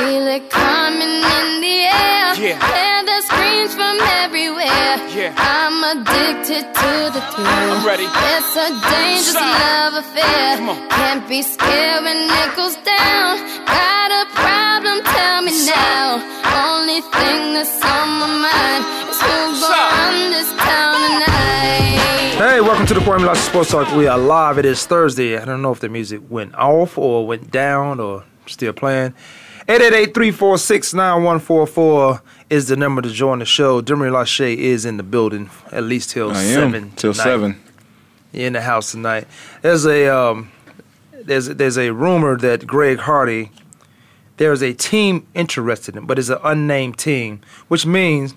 feel it coming in the air. Yeah. Hear the screams from everywhere. Yeah. I'm addicted to the thrill. I'm ready. It's a dangerous Side. love affair. Can't be scared when it goes down. Got a problem? Tell me now. Only thing that's on my mind is who's gonna run this town tonight. Hey, welcome to the Kwamie Lassiter Sports Talk. We are live. It is Thursday. I don't know if the music went off or went down or still playing. 888-346-9144 is the number to join the show. Demery Lachey is in the building at least till I seven. till tonight. seven. in the house tonight. There's a um, there's there's a rumor that Greg Hardy there's a team interested in, but it's an unnamed team, which means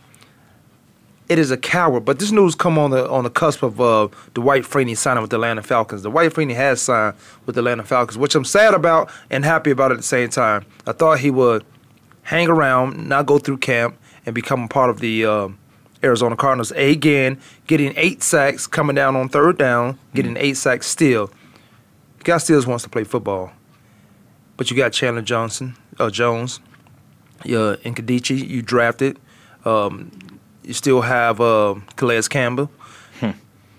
it is a coward. But this news come on the on the cusp of uh, Dwight Freeney signing with the Atlanta Falcons. Dwight Freeney has signed with the Atlanta Falcons, which I'm sad about and happy about at the same time. I thought he would hang around, not go through camp, and become a part of the uh, Arizona Cardinals again, getting eight sacks, coming down on third down, getting eight sacks still. Guy still wants to play football, but you got Chandler Johnson, uh, Jones, uh, Nkemdiche, you drafted. Um, you still have uh, Calais Campbell.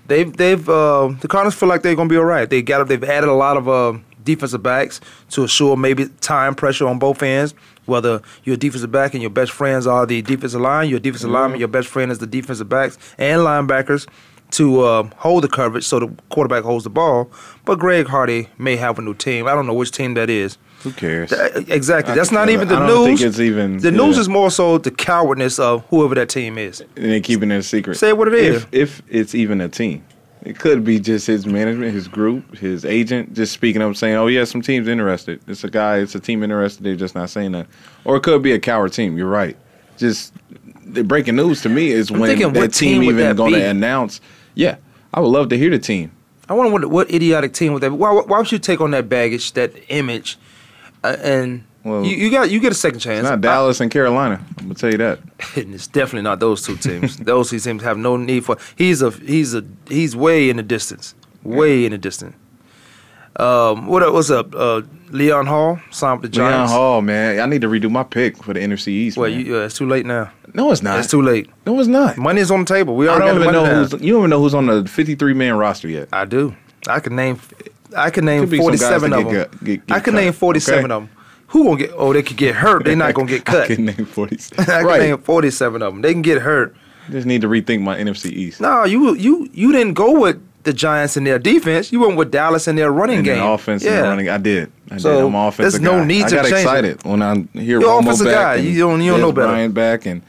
They've they've uh, the Cardinals feel like they're gonna be all right. They got they've added a lot of uh, defensive backs to assure maybe time pressure on both ends. Whether you're defensive back and your best friends are the defensive line, you're a defensive lineman, your best friend is the defensive backs and linebackers to uh, hold the coverage so the quarterback holds the ball. But Greg Hardy may have a new team. I don't know which team that is. Who cares? Exactly. I That's not even the I news. don't think it's even- the news yeah. is more so the cowardness of whoever that team is. and they're keeping it a secret. Say what it is. If, if it's even a team, it could be just his management, his group, his agent, just speaking up, saying, "Oh yeah, some teams interested." It's a guy, it's a team interested. They're just not saying that. Or it could be a coward team. You're right. Just the breaking news to me is when thinking, that team, team even going to announce. Yeah, I would love to hear the team. I wonder what, what idiotic team would that? Why, why would you take on that baggage, that image, and Well, you, you got you get a second chance. It's not Dallas and Carolina. I'm gonna tell you that. And it's definitely not those two teams. those two teams have no need for. He's a he's a he's way in the distance, way in the distance. Um, what what's up? Uh, Leon Hall signed with the Giants. Leon Hall, man, I need to redo my pick for the NFC East. Well, you, uh, it's too late now. no, it's not. It's too late. No, it's not. Money's on the table. We I don't even know money who's. You don't even know who's on the 53 man roster yet. I do. I can name. I can name Could be some guys forty-seven of them. cut- get- get I can cut, name forty-seven okay? of them. Who gonna get? Oh, they could get hurt. They're not gonna get cut. I can name 40. I can right. name forty-seven of them. They can get hurt. Just need to rethink my NFC East. No, you you you didn't go with the Giants in their defense. You went with Dallas in their running and game. then offense yeah. and running. I did. I So, did. I'm an offensive there's no guy. need I to got change it. excited when I hear You're Romo offensive back guy. and You don't- you don't know better. Bryant back and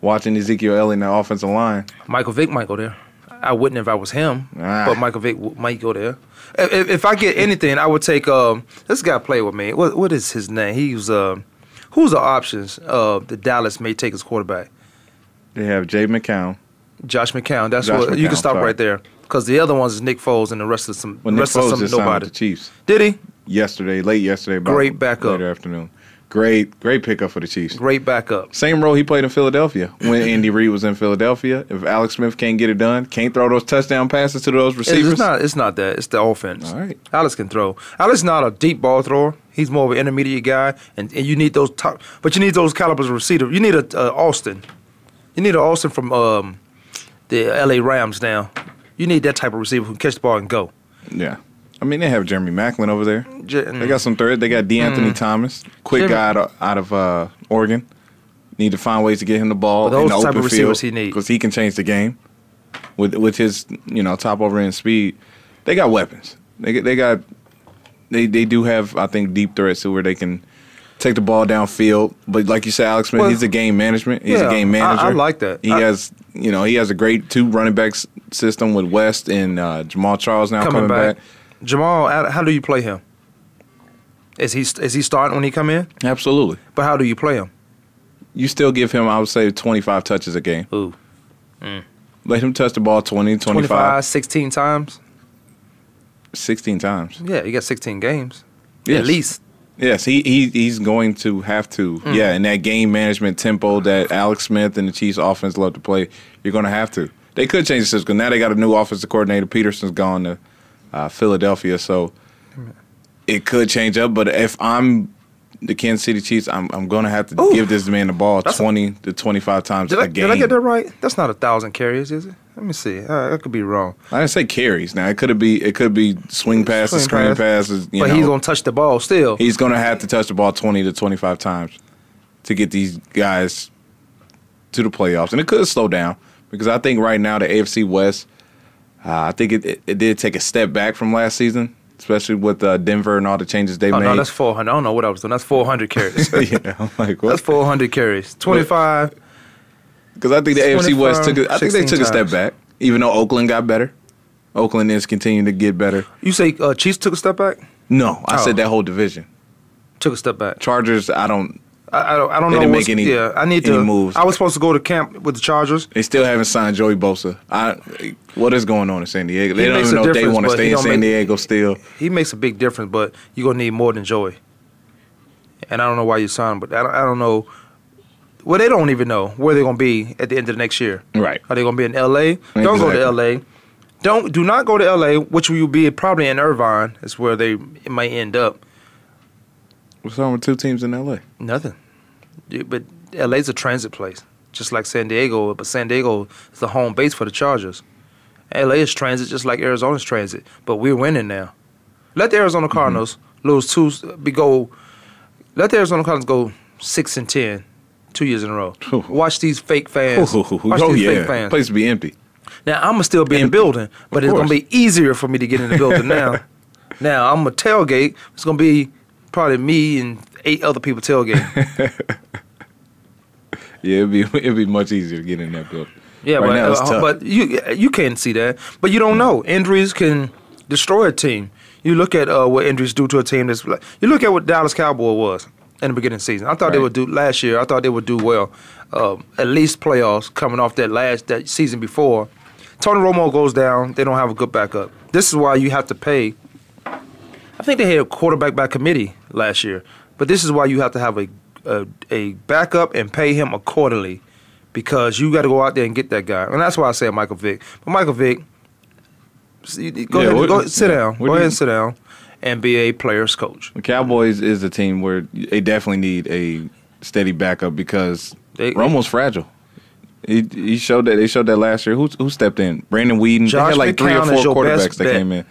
watching Ezekiel Elliott in the offensive line. Michael Vick might go there. I wouldn't if I was him, Ah. but Michael Vick might go there. If, if- I get anything, I would take um, this guy. Play with me. What what is his name? He's uh, who's the options? Uh, the Dallas may take as quarterback. They have Jay McCown. Josh McCown. That's Josh what you can stop sorry. right there. Because the other ones is Nick Foles and the rest of some Well, Nick rest of some just signed nobody. with the Chiefs Did he? Yesterday, late yesterday. Great backup. Later afternoon. Great, great pickup for the Chiefs. Great backup. Same role he played in Philadelphia when Andy Reid was in Philadelphia. If Alex Smith can't get it done, can't throw those touchdown passes to those receivers. it's not. It's not that. It's the offense. All right. Alex can throw. Alex is not a deep ball thrower. He's more of an intermediate guy, and, and you need those top. But you need those calibers of receiver. You need a uh, Austin. You need an Austin from um, the L.A. Rams. Now, you need that type of receiver who can catch the ball and go. Yeah. I mean, they have Jeremy Maclin over there. J- They got some third. They got DeAnthony Thomas, quick Mm. Jeremy- guy out of, out of uh, Oregon. Need to find ways to get him the ball But those in the type open of receivers field he because he can change the game with with his you know top over end speed. They got weapons. They they got they they do have I think deep threats to where they can take the ball downfield. But like you said, Alex Smith, Well, he's a game management. He's yeah, a game I- I like that. He I- has you know he has a great two running backs system with West and uh, Jamaal Charles now coming, coming, back. back. Jamaal, how, how do you play him? Is he is he starting when he come in? Absolutely. But how do you play him? you still give him, I would say, 25 touches a game. Ooh, Let him touch the ball 20, 25, 25, 16 times. 16 times. Yeah, you got 16 games. Yes. At least. Yes, he, he he's going to have to. Hmm. Yeah, in that game management tempo that Alex Smith and the Chiefs offense love to play, you're going to have to. They could change the system. Now they got a new offensive coordinator. Pederson's gone to uh, Philadelphia, so it could change up. But if I'm the Kansas City Chiefs, I'm I'm gonna have to Ooh. give this man the ball That's a- 20 to 25 times Did a I, game. did I get that right? That's not a thousand carries, is it? Let me see. Uh, I could be wrong. I didn't say carries. Now it could be it could be swing passes, Swing screen pass. passes. You but know, he's gonna touch the ball still. he's gonna have to touch the ball 20 to 25 times to get these guys to the playoffs, and it could slow down because I think right now the AFC West, uh, I think it, it it did take a step back from last season, especially with uh, Denver and all the changes they oh made. no, that's four hundred. I don't know what I was doing. That's four hundred carries. yeah, I'm like what? That's four hundred carries. Twenty five. Because I think the AFC West 25, took. A, I think they 16 took a step back, even though Oakland got better. Oakland is continuing to get better. You say uh, Chiefs took a step back? No, I Oh. said that whole division. Took a step back. Chargers, I don't. I, I don't. I don't They know. didn't make any- Yeah, I need any to. moves. I was supposed to go to camp with the Chargers. They still haven't signed Joey Bosa. I. What is going on in San Diego? They He don't even know if they want to stay in San make- Diego still. He makes a big difference, but you're gonna need more than Joey. And I don't know why you signed, him, but I don't, I don't know. Well, they don't even know where they're gonna be at the end of the next year. Right. Are they gonna be in L.A.? Don't go to L.A. Don't do not go to L.A., which will be probably in Irvine. Is where they it might end up. What's wrong with two teams in LA? Nothing. Yeah, But LA's a transit place, just like San Diego. But San Diego is the home base for the Chargers. LA is transit, just like Arizona's transit. But we're winning now. Let the Arizona Mm-hmm. Cardinals lose two. Be go. Let the Arizona Cardinals go six and ten, two years in a row. Ooh. Watch these fake fans. Watch oh these yeah, fake fans. place to be empty. Now I'm gonna still be in the building, but Of it's gonna be easier for me to get in the building now. now I'm a tailgate. It's gonna be probably me and eight other people tailgating. Yeah, it'd be it'd be much easier to get in that building. Yeah, right but, now it's uh, tough. but you you can't see that. But you don't know. Injuries can destroy a team. You look at uh, what injuries do to a team. That's like, you look at what Dallas Cowboy was in the beginning of the season. I thought they would do last year. I thought they would do well, um, at least playoffs coming off that last that season before. Tony Romo goes down. They don't have a good backup. This is why you have to pay. I think they had a quarterback by committee last year, but this is why you have to have a a, a backup and pay him accordingly, because you got to go out there and get that guy, and that's why I say Michael Vick. But Michael Vick, go Yeah, ahead, what- go sit yeah. down, go ahead and sit down, and be a player's coach. The Cowboys is a team where they definitely need a steady backup because They- Romo's fragile. He, he showed that they showed that last year. Who who stepped in? Brandon Weeden. Josh they had like three or four quarterbacks that bet. came in.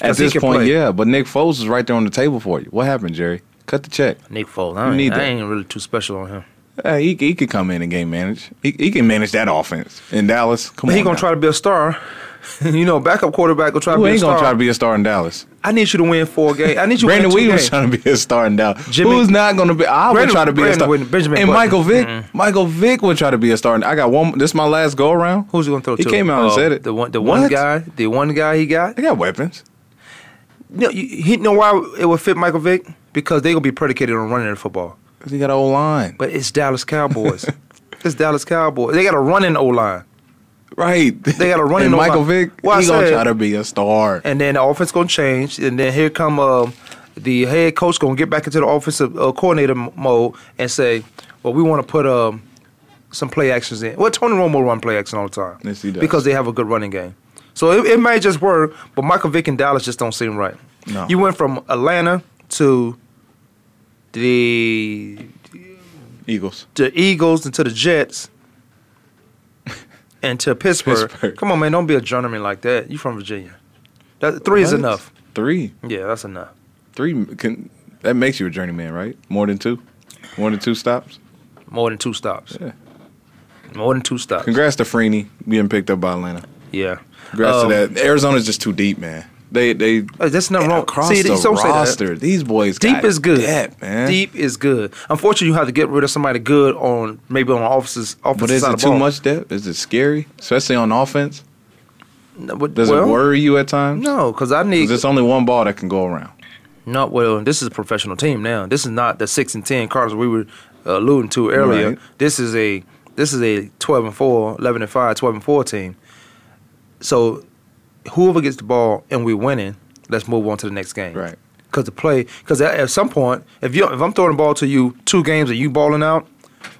At 'Cause he this point, play. yeah, but Nick Foles is right there on the table for you. What happened, Jerry? Cut the check. Nick Foles, You I, need ain't, I that. ain't really too special on him. Hey, he he could come in and game manage. He he can manage that offense in Dallas. Come But on, he gonna now. try to be a star. you know, backup quarterback will try to be a ain't star. gonna try to be a star in Dallas? I need you to win four games. I need you to Brandon win two Weeden was games. trying to be a star in Dallas. Jimmy- Who's not going to be? I would Brandon- try to be a star. Weeden, Benjamin and Button. Michael Vick, Mm-mm. Michael Vick would try to be a star. I got one. This is my last go around. Who's he gonna throw He to? came out and Uh, said it. The one, the one guy, the one guy he got. They got weapons. You know, he know why it would fit Michael Vick because they gonna be predicated on running the football. 'Cause He got an O line. But it's Dallas Cowboys. it's Dallas Cowboys. They got a running O line, Right. They got a running And. Michael Vick, Well, I he gonna said- try to be a star. and then the offense gonna change, and then here come um, the head coach gonna get back into the offensive uh, coordinator m- mode and say, "Well, we want to put um, some play actions in." Well, Tony Romo run play action all the time Yes, he does. because they have a good running game. So it, it may just work, but Michael Vick and Dallas just don't seem right. No. You went from Atlanta to the Eagles. the Eagles and to the Jets and to Pittsburgh. Pittsburgh. Come on, man, don't be a journeyman like that. You from Virginia? That three is enough. Three. Yeah, that's enough. Three can that makes you a journeyman, right? More than two? More than two stops? More than two stops. Yeah. More than two stops. Congrats to Freeney being picked up by Atlanta. Yeah. Congrats Um, to that. Arizona's just too deep, man. They they Hey, That's nothing wrong. across See, the that. roster. These boys Deep is good. depth, man. Deep is good. Unfortunately, you have to get rid of somebody good on maybe on office's offensive But is it too ball. much depth? Is it scary, especially on offense? No, but- Does well, it worry you at times? No, because I need. Because it's only one ball that can go around. Not well. This is a professional team now. This is not the six and ten Cardinals we were uh, alluding to earlier. Right. This is a this is a twelve and 4, 11 and 5, 12 and four team. So whoever gets the ball and we're winning, let's move on to the next game. Right. Because the play, because at, at some point, if you if I'm throwing the ball to you two games and you balling out,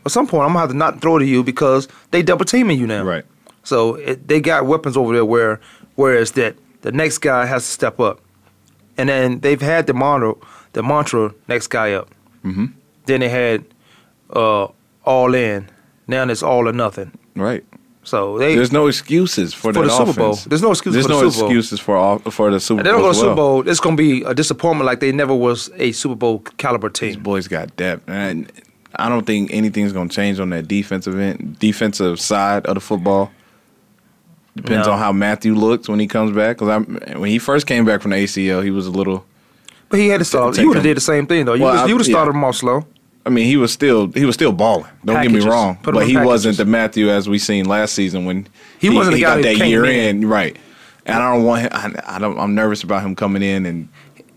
at some point I'm gonna have to not throw to you because they double teaming you now. Right. So it, they got weapons over there where whereas that the next guy has to step up, and then they've had the mantra the mantra next guy up. Mm-hmm. Then they had uh, all in. Now it's all or nothing. Right. So they There's no excuses for, For the Super Bowl. offense. There's no excuses. There's for the no Super Bowl. excuses for all, for the Super they don't Bowl. go to Super. Bowl. It's gonna be a disappointment like they never was a Super Bowl caliber team. These boys got depth, and I don't think anything's going to change on that defensive end, defensive side of the football. Depends No. on how Mathieu looks when he comes back. Because when he first came back from the ACL, he was a little. But he had to start. You would have did the same thing though. You Well, was- I- you would have started him off slow. I mean, he was still he was still balling. Don't get me wrong, but he wasn't the Mathieu as we seen last season when He wasn't the guy got that year in. in, right? And I don't want him. I, I don't. I'm nervous about him coming in and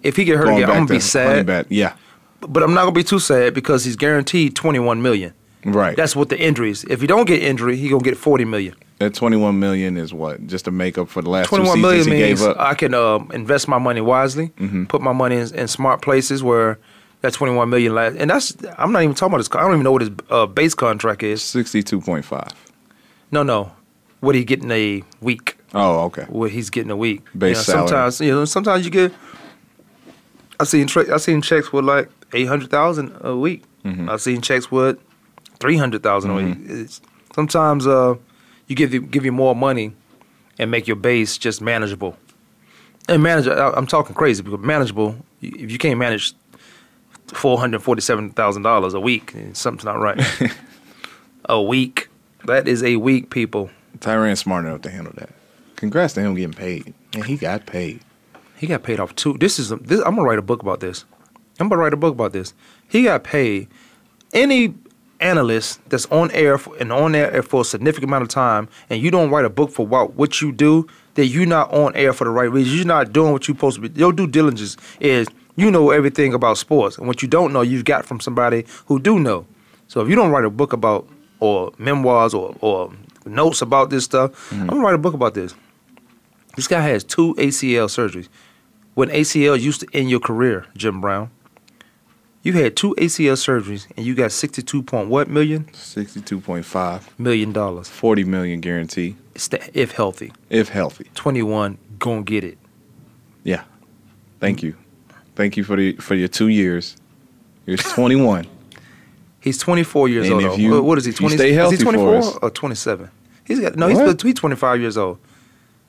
If he get hurt again, I'm gonna to be sad. bat. Yeah, But I'm not gonna be too sad because he's guaranteed 21 million. right. That's what the injuries. If he don't get injury, he gonna get 40 million. that 21 million is what just to make up for the last two 21 seasons million he means gave up. I can um, invest my money wisely, Mm-hmm. put my money in, in smart places where that 21 million last. And that's I'm not even talking about his. I don't even know what his uh, base contract is. 62.5. No, no, what he getting a week. Oh, okay. What he's getting a week. Base you know, salary. Sometimes you know. Sometimes you get. I seen tra- I seen checks with like 800,000 a week. Mm-hmm. I've seen checks with 300,000 a week. It's, sometimes uh, you give you, give you more money and make your base just manageable. And manage, I- I'm talking crazy but manageable. If you can't manage four hundred forty-seven thousand dollars a week, something's not right. a week, that is a week, people. Tyrann's smart enough to handle that. Congrats to him getting paid. And he got paid. He got paid off two. This is this, I'm gonna write a book about this. I'm gonna write a book about this. He got paid. Any analyst that's on air for, and on air for a significant amount of time, and you don't write a book for what what you do, that you're not on air for the right reason. You're not doing what you're supposed to be. Your due diligence is you know everything about sports, and what you don't know, you've got from somebody who do know. So if you don't write a book about or memoirs or or notes about this stuff, mm-hmm. I'm gonna write a book about this. This guy has two ACL surgeries. When ACL used to end your career, Jim Brown, you had two ACL surgeries and you got sixty-two point what million 62.5. million dollars. 40 million guarantee It's the- If healthy, if healthy. twenty-one gonna get it. Yeah. Thank you. Thank you for the for your 2 years. You're 21. He's twenty-four years And old. you- What- is he? if 20, stay is healthy he for twenty-four us. or twenty-seven? He's got no. He's, What? he's twenty-five years old.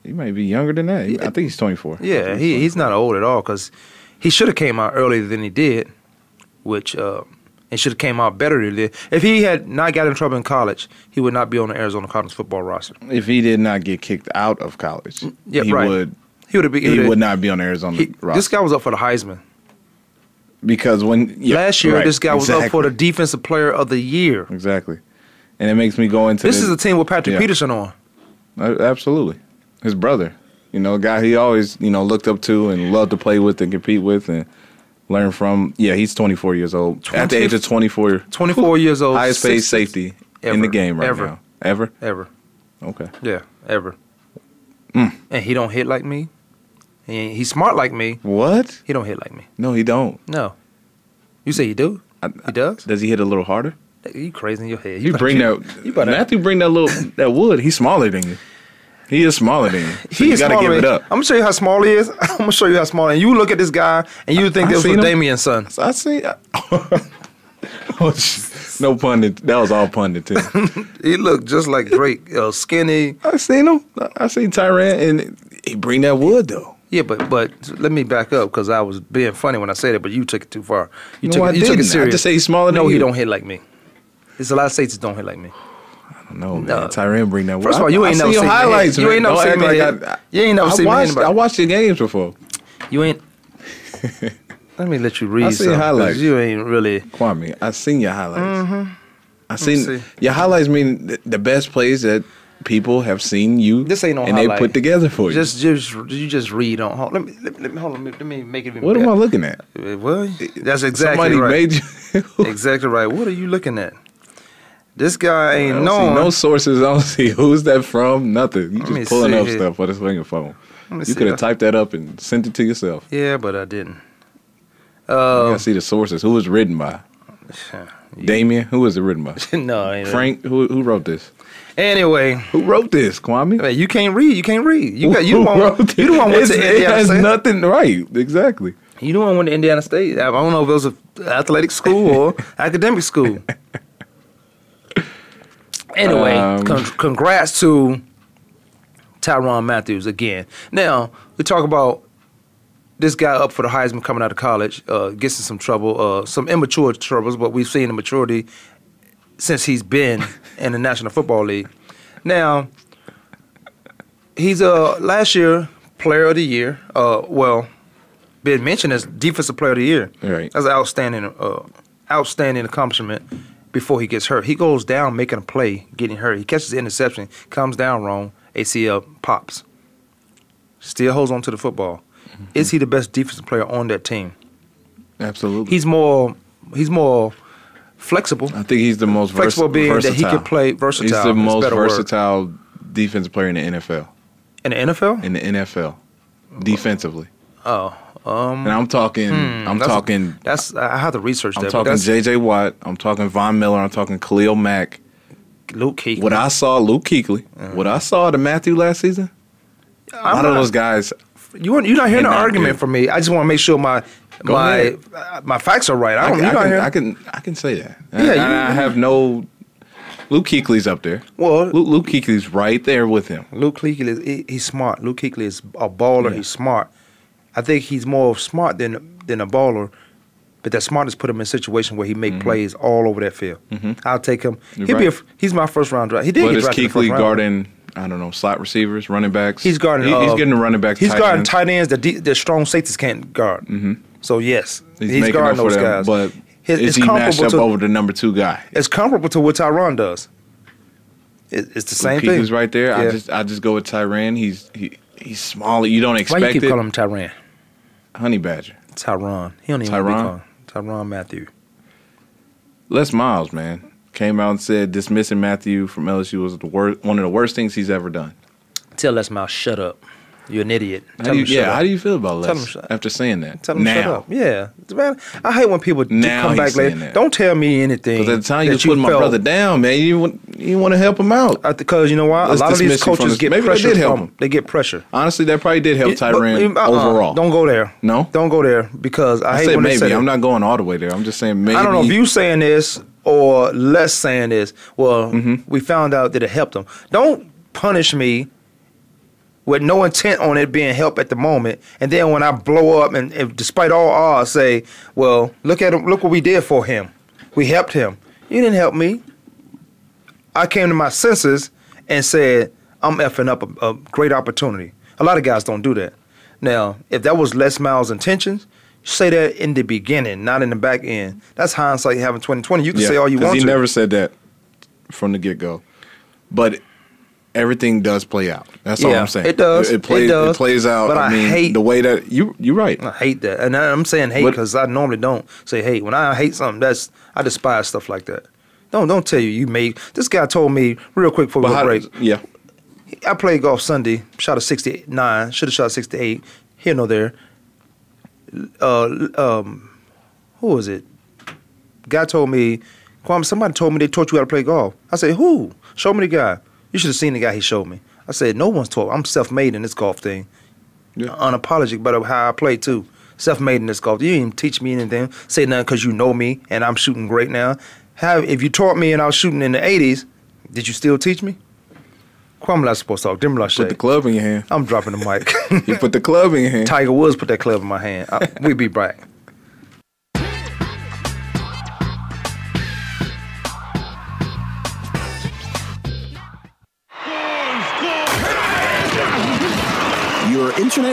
he might be younger than that. I think he's 24. Yeah, he, he's not old at all because he should have came out earlier than he did, which uh, and should have came out better than he did. If he had not got in trouble in college, he would not be on the Arizona Cardinals football roster. If he did not get kicked out of college, Yeah, he right. would He would have been. he would not be on Arizona he- this guy was up for the Heisman because when yeah, last year. right, this guy was up for the defensive player of the year. exactly, and it makes me go into This the- is a team with Patrick yeah. Peterson on. Absolutely. His brother. You know, a guy he always, you know, looked up to and loved to play with and compete with and learn from. Yeah, he's 24 years old. At the age of 24, 24 years old, highest paid safety in the game right ever. now. Ever? Ever, Okay. yeah, ever. Hmm. And he don't hit like me. He, he's smart like me. What? He don't hit like me. No, he don't. No. You say he do? I- He does? Does he hit a little harder? You crazy in your head. You bring that. You better. Mathieu bring that little that wood. He's smaller than you. He is smaller than you. So he you is gotta smaller give it than- up. I'm gonna show you how small he is. I'm gonna show you how small. And you look at this guy and you think I this was. Damien's son. I see. no pun. That was all pun intended. He looked just like Drake, uh, skinny. I seen him. I seen Tyrann, and he bring that wood though. Yeah, but but let me back up because I was being funny when I said it, but you took it too far. You No, took I it, you didn't. it I just say he's smaller than no, he you. don't hit like me. There's a lot of states that don't hit like me. No, man. No. Tyrann bring that. First of all, you I- ain't I never seen me highlights. you ain't never Don't seen me like I- you ain't never I seen watched, anybody. I watched your games before. You ain't. let me let you read I seen highlights. You ain't really. Kwamie, I seen your highlights. I seen Mm-hmm. see. your highlights mean th- the best plays that people have seen you. This ain't and highlight. they put together for you. Just just you just read on. Hold, let me let, me hold on. Let me make it. Even what am I looking at? Uh, Well, that's exactly right. Somebody right. made you. exactly right. What are you looking at? This guy I ain't don't known. see no sources. I don't see who's that from. Nothing. You just pulling up stuff for the swinging phone. You could have typed that up and sent it to yourself. Yeah, but I didn't. I Uh, gotta see the sources. Who was written by? Damien. Who was it written by? no, ain't? Frank. Who who wrote this? Anyway, Who wrote this? Kwamie. man, you can't read. You can't read. You got you Who one. wrote You don't want It's- to It Indiana has State. nothing right. Exactly. You know, I went to Indiana State. I don't know if it was an athletic school or academic school. Anyway, Um, con- congrats to Tyron Matthews again. Now we talk about this guy up for the Heisman coming out of college, uh, gets in some trouble, uh, some immature troubles, but we've seen the maturity since he's been in the National Football League. Now, he's uh last year Player of the Year. Uh, well, been mentioned as Defensive Player of the Year. Right. That's an outstanding, uh, outstanding accomplishment. Before he gets hurt, he goes down making a play, getting hurt. He catches the interception, comes down wrong, ACL pops. Still holds on to the football. Is he the best defensive player on that team? Absolutely. He's more. He's more flexible. I think he's the most vers- Flexible being that he can play versatile. He's the most better word. versatile defensive player in the NFL. in the NFL. In the NFL, defensively. Oh, um, And I'm talking. I'm that's- talking. That's I have to research that. I'm that. talking J.J. Watt. I'm talking Von Miller. I'm talking Khalil Mack. Luke Kuechly. What I saw, Luke Kuechly. Uh-huh. What I saw to Mathieu last season. A I'm lot of those guys. You you're not hearing an argument good. from me. I just want to make sure my Go my ahead. uh, my facts are right. I I, don't. can, you're I, can. I can. I can say that. Yeah, Yeah, you- I, I have no. Luke Kuechly's up there. Well- Luke, Luke Kuechly's right there with him. Luke Kuechly he, he's smart. Luke Kuechly is a baller. Yeah. He's smart. I think he's more smart than than a baller. But that smartness put him in a situation where he make plays all over that field. I'll take him. Mm-hmm. You're He'll be a, he's my first round draft. He did get is drafted in the first Kuechly guarding? I don't know, slot receivers, running backs. He's guarding. He- he's uh, getting the running back. He's tight guarding ends. tight ends that de- that strong safeties can't guard. Mm-hmm. So yes, He's, he's, guarding those them, guys. But His- is he matched up to over the number two guy? it's comparable to what Tyron does. It, it's the same thing. Kuechly's right there. I just I just go with Tyrann. He's he, he's smaller. You don't expect Why you keep it. calling him Tyrann? Honey Badger. Tyron. He don't even want to be Tyron? Tyron Mathieu. Les Miles, man, came out and said dismissing Mathieu from LSU was the worst, one of the worst things he's ever done. Tell Les Miles, shut up. You're an idiot. How Tell do him you, shut yeah, how do you feel about Les shut- after saying that? Tell him now, shut up. Yeah, man. I hate when people do Now come back later. that. Don't tell me anything. because at the time you was putting my brother down, man. You want you want to help him out. Because you know why? Let's a lot of these dismiss from coaches this- get maybe they pressure did help from. him. They get pressure. Honestly, that probably did help It- but- Tyrann uh-uh, overall. Don't go there. No? Don't go there because I, I hate said when they say maybe. that. I'm not going all the way there. I'm just saying maybe. I don't know if you saying this or Les saying this. Well, Mm-hmm. we found out that it helped them. Don't punish me with no intent on it being help at the moment, and then when I blow up and, and despite all odds say, "Well, look at him. Look what we did for him. We helped him. You didn't help me. I came to my senses and said, I'm effing up a, a great opportunity. A lot of guys don't do that. Now, if that was Les Miles' intentions, say that in the beginning, not in the back end. That's hindsight having 2020. You can say all you want he to. never said that from the get go, but everything does play out. That's all I'm saying. it does. It, plays. It does. plays out. But I I mean, hate- the way that you you're right. I hate that, and I- I'm saying hate because I normally don't say hate. When I hate something, that's I despise stuff like that. Don't don't tell you you made. This guy told me real quick before we But go how, break. yeah, I played golf Sunday, shot a 69, should have shot 68, here no there. Uh, um, who was it? Guy told me, Kwamie, somebody told me they taught you how to play golf. I said, who? Show me the guy. You should have seen the guy he showed me. I said, no one's taught. I'm self-made in this golf thing. Yeah. Unapologetic about how I play too. Self-made in this golf. You didn't even teach me anything. Say nothing because you know me and I'm shooting great now. How, if you taught me and I was shooting in the 80s, did you still teach me? Kwamie not supposed to talk. Dim put the club in your hand. I'm dropping the mic. You put the club in your hand. Tiger Woods put that club in my hand. I, we be back.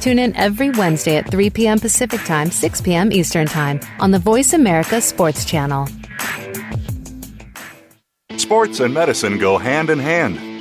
Tune in every Wednesday at 3 p.m. Pacific Time, 6 p.m. Eastern Time on the Voice America Sports Channel. Sports and medicine go hand in hand.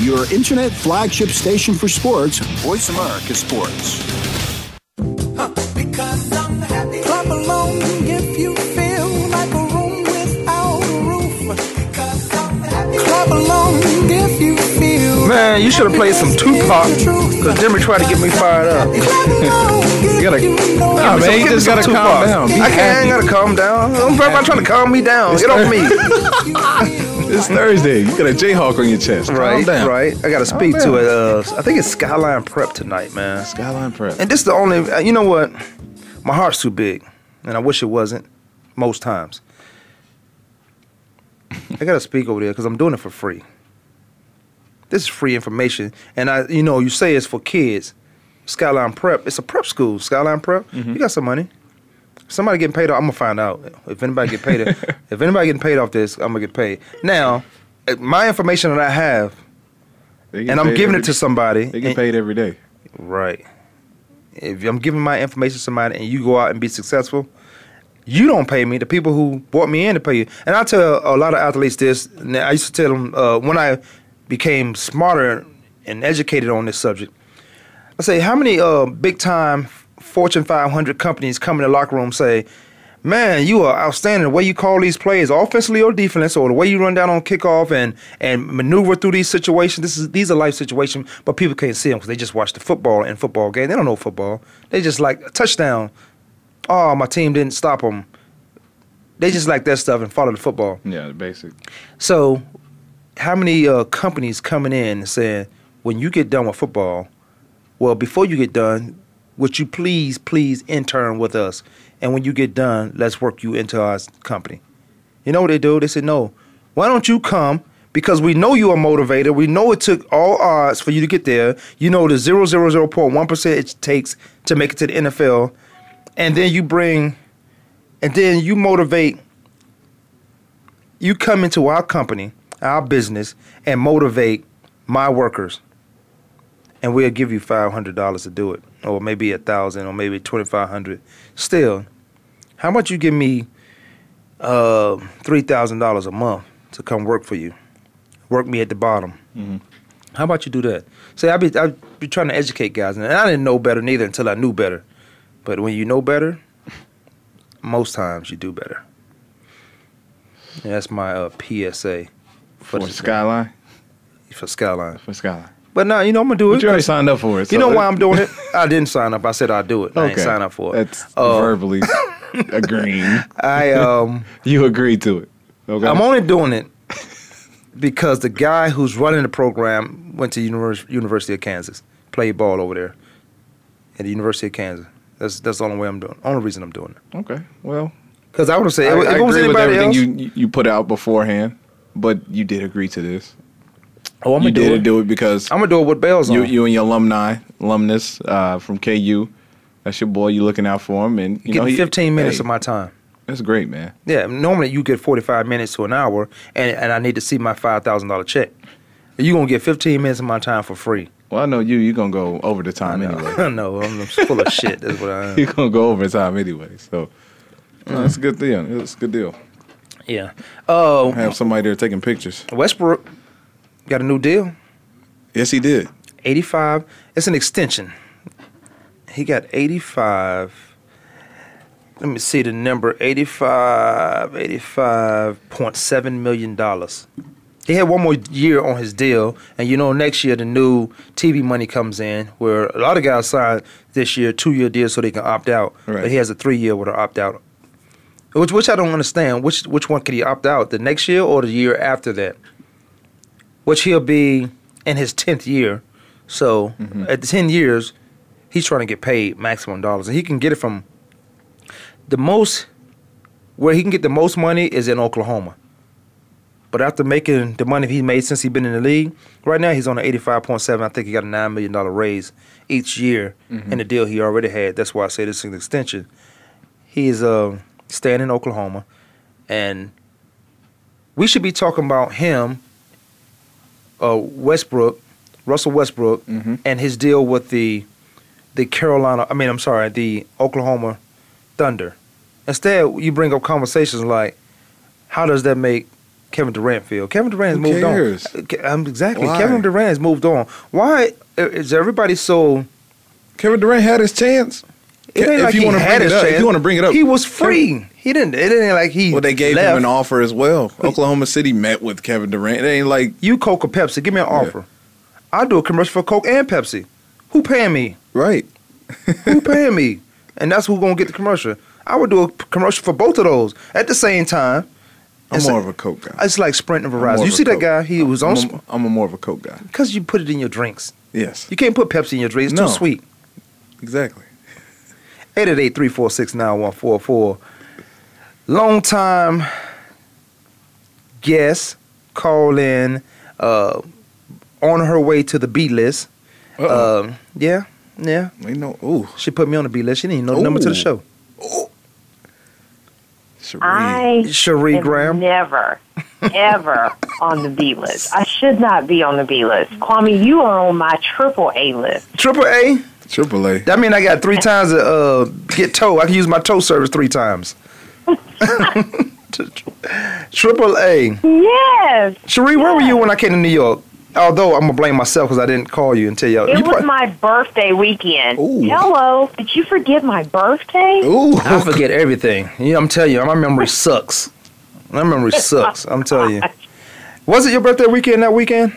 Your internet flagship station for sports. Voice America Sports. Clap along if you feel like a room without a roof. Clap along if you feel. Man, you should have played some Tupac because Jimmy tried to get me fired up. you gotta. Nah, man, you Give just gotta calm down. Be I can't. I happy. ain't gotta calm down. I'm, I'm trying to calm me down. Get off me. It's Thursday. You got a Jayhawk on your chest. Right, right. I gotta speak to it. Uh, I think it's Skyline Prep tonight, man. Skyline Prep. And this is the only. uh, You know what? My heart's too big, and I wish it wasn't. Most times, I gotta speak over there because I'm doing it for free. This is free information, and I, you know, you say it's for kids. Skyline Prep. It's a prep school. Skyline Prep. You got some money. Somebody getting paid off. I'm gonna find out if anybody get paid. if anybody getting paid off this, I'm gonna get paid. Now, uh, my information that I have, and I'm giving it to somebody. They get and- paid every day. Right. If I'm giving my information to somebody and you go out and be successful, you don't pay me. The people who brought me in to pay you. And I tell a lot of athletes this. I used to tell them uh, when I became smarter and educated on this subject. I say, how many uh, big time Fortune 500 companies come in the locker room and say, Man, you are outstanding. The way you call these plays, offensively or defense, or the way you run down on kickoff and and maneuver through these situations. This is these are life situations, but people can't see them because they just watch the football and football game. They don't know football. They just like a touchdown. Oh, my team didn't stop them. They just like that stuff and follow the football. Yeah, the basic. So, how many uh, companies coming in and saying, when you get done with football, well, before you get done, would you please, please intern with us? And when you get done, let's work you into our company. You know what they do? They say, no, why don't you come? Because we know you are motivated. We know it took all odds for you to get there. You know the 0.1% it takes to make it to the NFL. And then you bring, and then you motivate you come into our company, our business, and motivate my workers, and we'll give you five hundred dollars to do it, or maybe a thousand, or maybe twenty five hundred. Still, how about you give me uh, three thousand dollars a month to come work for you, work me at the bottom? How about you do that? See, I be I be trying to educate guys, and I didn't know better neither until I knew better. But when you know better, most times you do better. That's my uh, PSA For the- Skyline? for Skyline. For Skyline. But now you know I'm gonna do it. But you already signed up for it. You know why I'm doing it? I didn't sign up. I said I'd do it. I Okay. ain't sign up for it. That's Uh, verbally agreeing. I um You agreed to it. Okay. I'm only doing it because the guy who's running the program went to Univers- University of Kansas, played ball over there at the University of Kansas. That's that's the only way I'm doing. Only reason I'm doing it. Okay. Well, Because I would have said I, if, I it was agree with everything else. you you put out beforehand, but you did agree to this. Oh, I'm you gonna do did it. do it because I'm gonna do it with bells you on. you and your alumni alumnus uh, from KU. That's your boy. You looking out for him, and you Getting know he- 15 minutes hey, of my time. That's great, man. Yeah, normally you get 45 minutes to an hour, and, and I need to see my $5,000 check. You're going to get 15 minutes of my time for free. Well, I know you. You're gonna go over the time anyway. no, I'm full of shit. That's what I am. You're gonna go over time anyway. So no, that's a good deal. It's a good deal. Yeah. Uh, Have somebody there taking pictures. Westbrook got a new deal. Yes, he did. 85. It's an extension. He got 85. Let me see the number 85, 85.7 million dollars. He had one more year on his deal, and you know next year the new TV money comes in, where a lot of guys sign this year two year deals so they can opt out, Right. but he has a three year with an opt out, which which I don't understand. Which which one could he opt out? The next year or the year after that? Which he'll be in his tenth year, so at ten years, he's trying to get paid maximum dollars, and he can get it from the most. Where he can get the most money is in Oklahoma. But after making the money he made since he's been in the league, right now he's on an eighty-five point seven. I think he got a nine million dollar raise each year in the deal he already had. That's why I say this is an extension. He is uh, staying in Oklahoma, and we should be talking about him, uh, Westbrook, Russell Westbrook, and his deal with the the Carolina. I mean, I'm sorry, the Oklahoma Thunder. Instead, you bring up conversations like, how does that make Kevin Durant feel? Kevin Durant has Who moved cares? on. Ke- Um, exactly. Why? Kevin Durant has moved on. Why is everybody so? Kevin Durant had his chance. It ain't if like you want to bring it up, if you want to bring it up, he was free. He didn't. It ain't like he. Well, they gave left. him an offer as well. Oklahoma City met with Kevin Durant. It ain't like You Coke or Pepsi? Give me an offer. I'll do a commercial for Coke and Pepsi. Who paying me? right. Who paying me? And that's who gonna get the commercial. I would do a commercial for both of those at the same time. I'm more of a Coke guy. It's like Sprint and Verizon. You see that Coke. guy? He was on I'm, a, I'm a more of a Coke guy. because you put it in your drinks. Yes, You can't put Pepsi in your drinks. It's No. too sweet. exactly. 888-346-9144. Long time guest call in uh, on her way to the B list. Uh-oh. Um, yeah, yeah. we know. Ooh, She put me on the B list. She didn't even know the number to the Ooh. show. Sheree. I Cherie Graham. never, ever on the B list. I should not be on the B list. Kwamie, you are on my triple A list. Triple A. Triple A. That mean I got three times to uh, get tow. I can use my tow service three times. Triple A. Yes, Cherie, where were you when I came to New York? Although I'm gonna blame myself because I didn't call you and tell you. it you was prob- my birthday weekend. Ooh. Hello, did you forget my birthday? Ooh, I forget everything. Yeah, I'm telling you, my memory sucks. My memory sucks. I'm telling you. Was it your birthday weekend that weekend?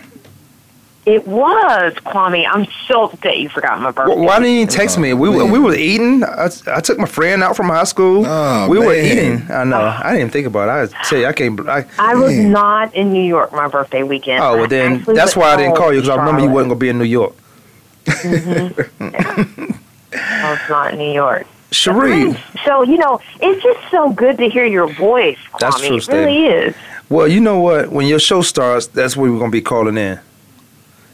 It was Kwamie. I'm so upset you forgot my birthday. Wh- Why didn't you text me? We were man. we were eating. I, I took my friend out from high school. Oh, we were eating. I know. I didn't think about it. I tell you, I can't. I, I was not in New York my birthday weekend. oh well, then that's why I didn't call you because I remember you Charlotte. wasn't gonna be in New York. Mm-hmm. I was not in New York. Cherie, So you know, it's just so good to hear your voice, Kwamie. That's true, It really is. well, you know what? When your show starts, that's where we're gonna be calling in.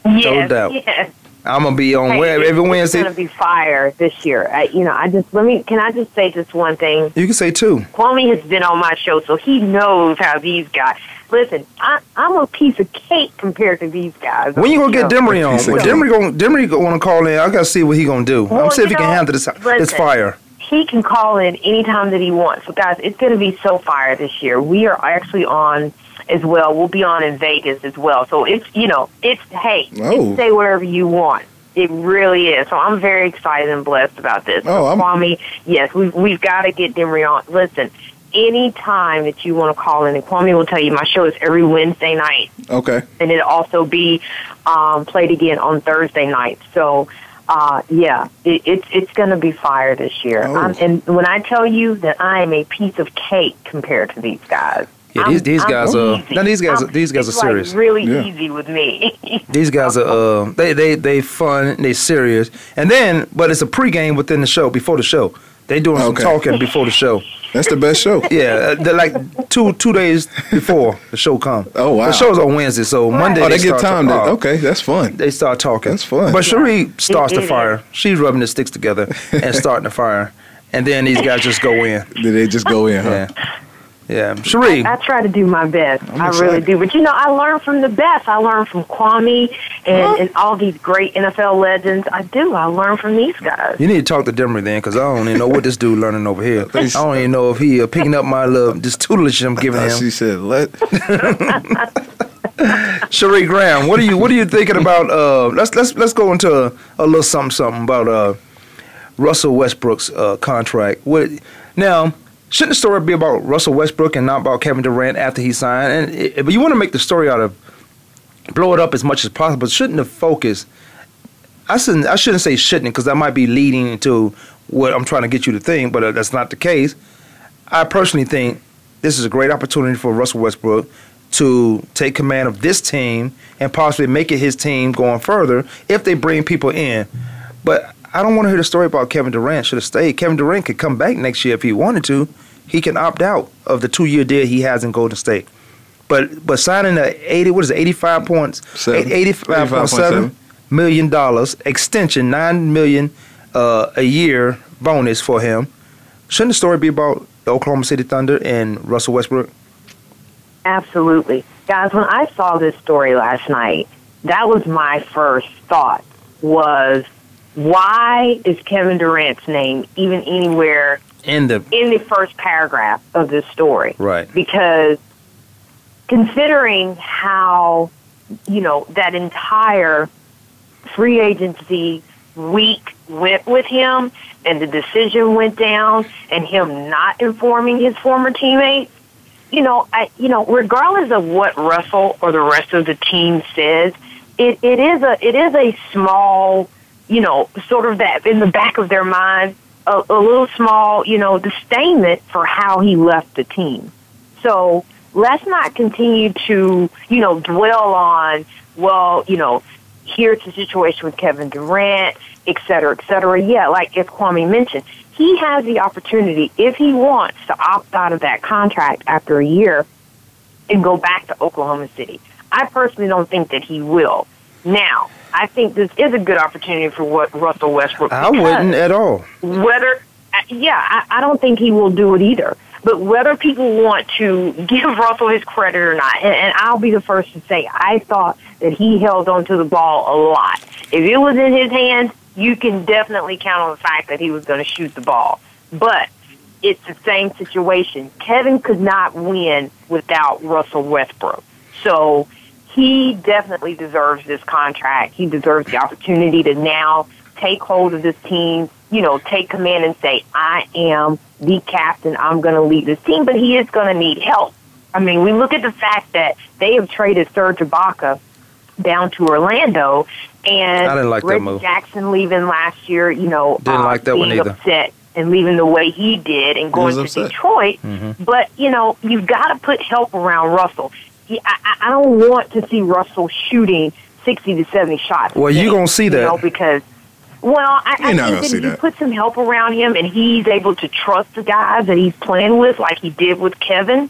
Yes, doubt. yes. I'm gonna be on Hey, where it's- every It's gonna be fire this year. I, you know, I just let me. Can I just say just one thing? You can say two. Kwamie has been on my show, so he knows how these guys. Listen, I, I'm a piece of cake compared to these guys. When you gonna get know? Demery on? Piece of Well. Demery gonna Demery gonna want to call in. I gotta see what he gonna do. I'm Well, gonna see if you he can handle this this fire. he can call in anytime that he wants. So, guys, it's going to be so fire this year. We are actually on as well. We'll be on in Vegas as well. So it's you know, it's hey, Oh. it's say whatever you want. It really is. So I'm very excited and blessed about this. Oh, I'm- Kwamie, yes, we've we've got to get Demery on. Listen, any time that you want to call in, and Kwamie will tell you, my show is every Wednesday night okay. and it'll also be um, played again on Thursday night. So, uh, yeah, it, it's it's going to be fire this year. Oh. And when I tell you that I am a piece of cake compared to these guys, Yeah, these these guys are easy. now these guys I'm- these guys are it's, like, serious. really Yeah. easy with me. These guys are uh they they they fun, they serious. And then but it's a pregame within the show before the show. They doing Okay. some talking before the show. That's the best show. Yeah, uh, they're like two two days before the show come. Oh, wow. The show's on Wednesday, so Monday Oh, they, they get start time. To, To, oh, okay, that's fun. They start talking. That's fun. But Cherie starts the fire. She's rubbing the sticks together and starting the fire, and then these guys just go in. Did they just go in? Huh? Yeah, yeah. Cherie, I try to do my best. I'm I really do. But you know, I learn from the best. I learn from Kwamie and, and all these great NFL legends. I do. I learn from these guys. You need to talk to Demery then, because I don't even know what this dude learning over here. I don't even know if he uh, picking up my little this tutelage I'm giving him. she said, "Let." Cherie Graham, what are you what are you thinking about? Uh, let's let's let's go into a, a little something something about uh, Russell Westbrook's uh, contract. What now? Shouldn't the story be about Russell Westbrook and not about Kevin Durant after he signed? And i- if you want to make the story out of blow it up as much as possible, shouldn't the focus? I shouldn't I shouldn't say shouldn't because that might be leading into what I'm trying to get you to think, but uh, that's not the case. I personally think this is a great opportunity for Russell Westbrook to take command of this team and possibly make it his team going further if they bring people in. But I don't want to hear the story about Kevin Durant should have stayed. Kevin Durant could come back next year if he wanted to. He can opt out of the two year deal he has in Golden State. But but signing a eighty what is it eighty five points Seven. eighty five point 85.7. seven million dollars extension nine million uh, a year bonus for him. Shouldn't the story be about the Oklahoma City Thunder and Russell Westbrook? Absolutely. Guys, when I saw this story last night, that was my first thought was why is Kevin Durant's name even anywhere In the in the first paragraph of this story? right. Because considering how, you know, that entire free agency week went with him and the decision went down and him not informing his former teammates, you know, I, you know, regardless of what Russell or the rest of the team says, it, it is a it is a small, you know, sort of that in the back of their mind, a, a little small, you know, disdainment for how he left the team. So let's not continue to, you know, dwell on, well, you know, here's the situation with Kevin Durant, et cetera, et cetera. Yeah, like if Kwamie mentioned, he has the opportunity, if he wants, to opt out of that contract after a year and go back to Oklahoma City. I personally don't think that he will. Now, I think this is a good opportunity for what Russell Westbrook. I wouldn't at all. whether uh, yeah I, I don't think he will do it either but whether people want to give russell his credit or not and, and i'll be the first to say i thought that he held onto the ball a lot if it was in his hands you can definitely count on the fact that he was going to shoot the ball but it's the same situation kevin could not win without russell westbrook so he definitely deserves this contract. He deserves the opportunity to now take hold of this team, you know, take command and say, I am the captain. I'm going to lead this team, but he is going to need help. I mean, we look at the fact that they have traded Serge Ibaka down to Orlando, and I didn't like that move. Jackson leaving last year, you know, Didn't uh, like that one being either. upset and leaving the way he did and going to upset. Detroit. Mm-hmm. But you know, you've got to put help around Russell. I, I don't want to see Russell shooting sixty to seventy shots. Well, you're gonna see you that. know, because. Well, I, I think that see if you that. put some help around him and he's able to trust the guys that he's playing with, like he did with Kevin,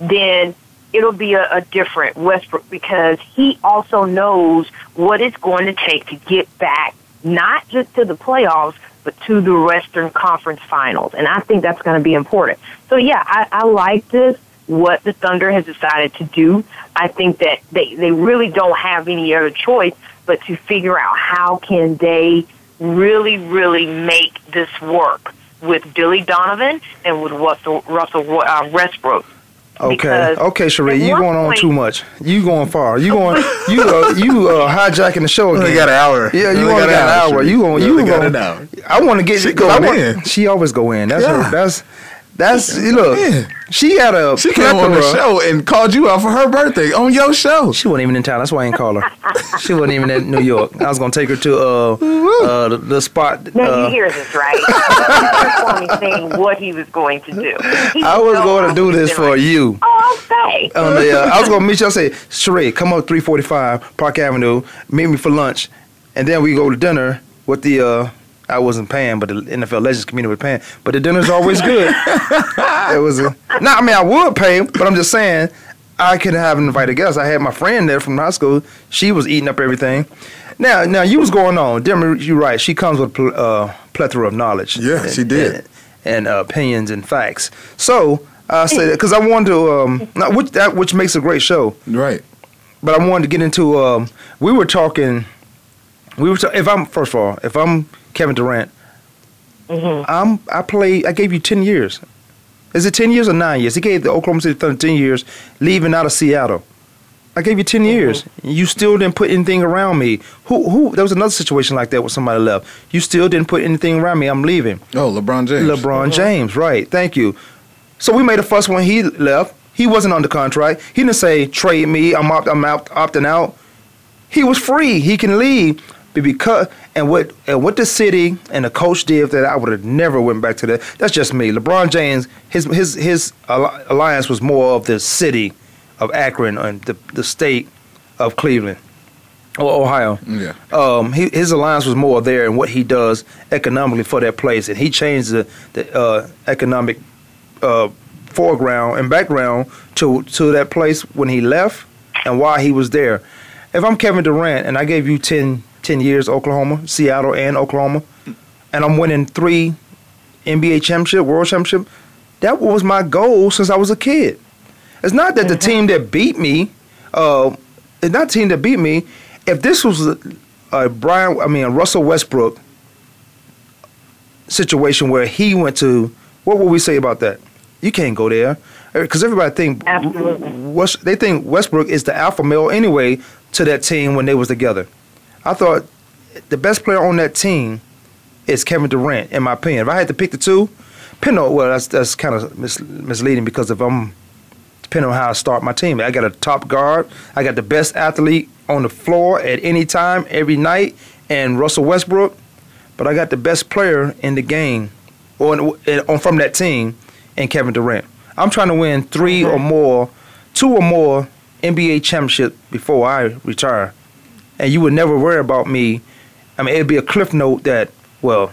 then it'll be a, a different Westbrook because he also knows what it's going to take to get back, not just to the playoffs, but to the Western Conference Finals. And I think that's going to be important. So, yeah, I, I like this, what the Thunder has decided to do. I think that they, they really don't have any other choice but to figure out how can they really, really make this work with Billy Donovan and with Russell, Russell uh, Westbrook. Okay, Because okay, Sheree, you going on point- too much. You going far. You going you uh, you uh, hijacking the show again. Only got an hour. Yeah, you Only only got, an hour. Sheree. You going you Only got going an hour. I want to get She 'cause I going want- in. She always go in. That's Yeah. her. That's that's you look. Yeah. She had a She came on the show and called you out for her birthday on your show. She wasn't even in town. That's why I ain't call her. she wasn't even in New York. I was gonna take her to uh, uh the, the spot. No, uh, you hear this, right? you me saying what he was going to do. He I was going to do this for like, you. Oh, I'll say. on the, uh, I was gonna meet you. I say, Sheree, come up 345 Park Avenue, meet me for lunch, and then we go to dinner with the. Uh, I wasn't paying, but the NFL Legends community was paying. But the dinner's always good. it was a. No, I mean I would pay, but I'm just saying I could have invited guests. I had my friend there from high school. She was eating up everything. Now, now you was going on. Dimmer, you're right. She comes with a pl- uh, plethora of knowledge. Yeah, she did. And, and uh, opinions and facts. So I say that because I wanted to, um, not which that which makes a great show. Right. But I wanted to get into. Um, we were talking. We were. Ta- if I'm first of all, if I'm Kevin Durant, mm-hmm. I'm. I play. I gave you ten years. Is it ten years or nine years? He gave the Oklahoma City Thunder ten years, leaving out of Seattle. I gave you 10 mm-hmm. years. You still didn't put anything around me. Who? Who? There was another situation like that where somebody left. You still didn't put anything around me. I'm leaving. Oh, LeBron James. LeBron mm-hmm. James, right? Thank you. So we made a fuss when he left. He wasn't under contract. He didn't say trade me. I'm opt, I'm out, opting out. He was free. He can leave, but because and what and what the city and the coach did that I would have never went back to that. That's just me. LeBron James, his his his alliance was more of the city of Akron and the the state of Cleveland or Ohio. Yeah. Um, he, his alliance was more there and what he does economically for that place, and he changed the the uh, economic uh, foreground and background to to that place when he left and why he was there. If I'm Kevin Durant and I gave you 10, 10 years Oklahoma, Seattle and Oklahoma, and I'm winning three NBA championship, world championship, that was my goal since I was a kid. It's not that the team that beat me, uh, it's not the team that beat me. If this was a, a Brian, I mean a Russell Westbrook situation where he went to, what would we say about that? You can't go there because everybody think West, they think Westbrook is the alpha male anyway to that team when they was together. I thought the best player on that team is Kevin Durant, in my opinion. If I had to pick the two, depending on well, that's that's kind of mis- misleading because if I'm depending on how I start my team, I got a top guard, I got the best athlete on the floor at any time, every night, and Russell Westbrook, but I got the best player in the game, on, on from that team, and Kevin Durant. I'm trying to win three or more, two or more NBA championship before I retire, and you would never worry about me. I mean, it'd be a cliff note that well,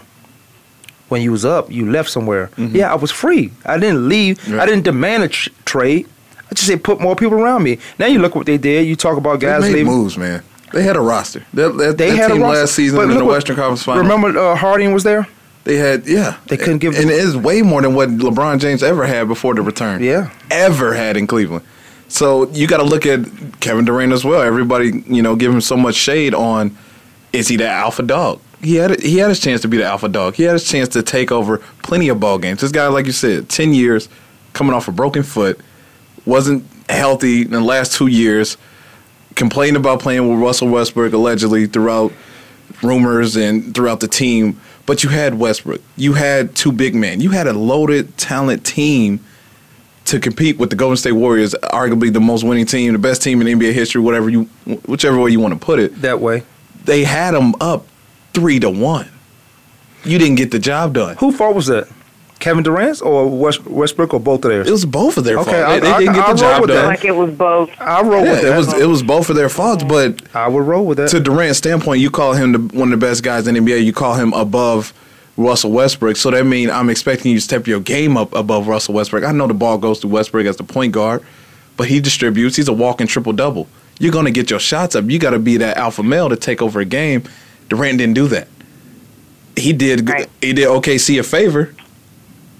when you was up, you left somewhere. Mm-hmm. Yeah, I was free. I didn't leave. I didn't demand a tr- trade. I just said put more people around me. Now you look what they did. You talk about They guys made leaving. moves, man. They had a roster. That, that, They that had a team roster. last season But in the what- Western Conference Finals. Remember uh, Harding was there. They had yeah. They couldn't give and it is way more than what LeBron James ever had before the return. Yeah. ever had in Cleveland. So you got to look at Kevin Durant as well. Everybody, you know, give him so much shade on is he the alpha dog? He had he had his chance to be the alpha dog. He had his chance to take over plenty of ball games. This guy, like you said, ten years coming off a broken foot, wasn't healthy in the last two years. Complained about playing with Russell Westbrook allegedly throughout rumors and throughout the team. But you had Westbrook. You had two big men. You had a loaded, talent team to compete with the Golden State Warriors, arguably the most winning team, the best team in NBA history, whatever you, whichever way you want to put it. That way. They had them up three to one. You didn't get the job done. Who fault was that? Kevin Durant's or West, Westbrook or both of theirs? It was both of their Okay, fault. I- They, they I- didn't get I the roll job with done. Like it was both. I roll Yeah, with that. it was it was both of their faults, but I would roll with that. to Durant's standpoint, you call him the, one of the best guys in NBA. You call him above Russell Westbrook. So that means I'm expecting you to step your game up above Russell Westbrook. I know the ball goes to Westbrook as the point guard, but he distributes. He's a walking triple double. You're going to get your shots up. You got to be that alpha male to take over a game. Durant didn't do that. He did. Right. He did OKC a favor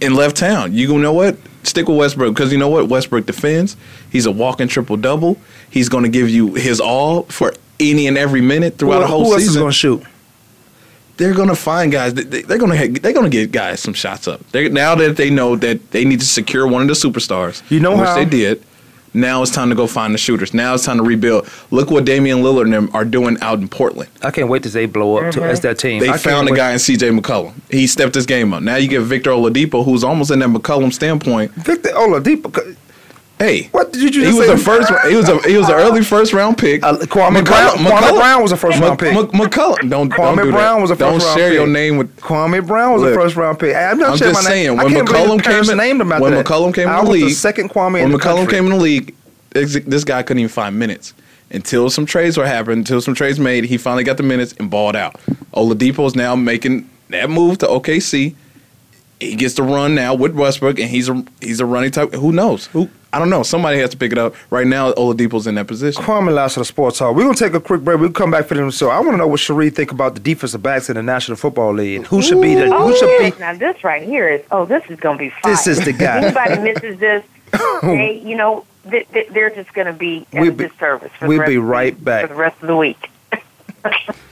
and left town. You know what? Stick with Westbrook because you know what? Westbrook defends. He's a walking triple double. He's going to give you his all for any and every minute throughout who, the whole who else is going to shoot? They're going to find guys. They- they- They're going to they're going to get guys some shots up. They now that they know that they need to secure one of the superstars. You know which how- they did. Now it's time to go find the shooters. Now it's time to rebuild. Look what Damian Lillard and them are doing out in Portland. I can't wait to say blow up to, as mm-hmm. that team. They I found a wait- guy in CJ McCollum. He stepped his game up. Now you get Victor Oladipo, who's almost in that McCollum standpoint. Victor Oladipo. Hey, What did you he just was say? a first. He was a he was an early first round pick. Uh, Kwame McCollum- Brown. Kwame Brown was a first round pick. Mc- McCollum. Don't Kwame don't do Brown that. was a first Don't round share pick. your name with. Kwame Brown was Look, a first round pick. I'm not I'm sharing just my saying name. when I McCollum came in, named him after when that. McCollum came I in the league, the second Kwame when the McCollum came in the league, this guy couldn't even find minutes until some trades were happening. Until some trades made, he finally got the minutes and balled out. Oladipo is now making that move to OKC. He gets to run now with Westbrook, and he's a he's a running type. Who knows? Who I don't know. Somebody has to pick it up. Right now, Oladipo's in that position. Kwamie Lassiter, the Sports Hall. We're gonna take a quick break. We'll come back for them. So I want to know what Cherie think about the defensive backs in the National Football League. and Who should be the? Oh, Who should yes. be? Now this right here is oh, this is gonna be fun. This is the guy. If anybody misses this, they, you know, they, they- they're just gonna be at We'll a be- disservice. For we'll the rest be of the right week- back. for the rest of the week.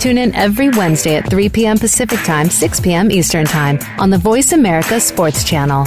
Tune in every Wednesday at 3 p.m. Pacific Time, 6 p.m. Eastern Time on the Voice America Sports Channel.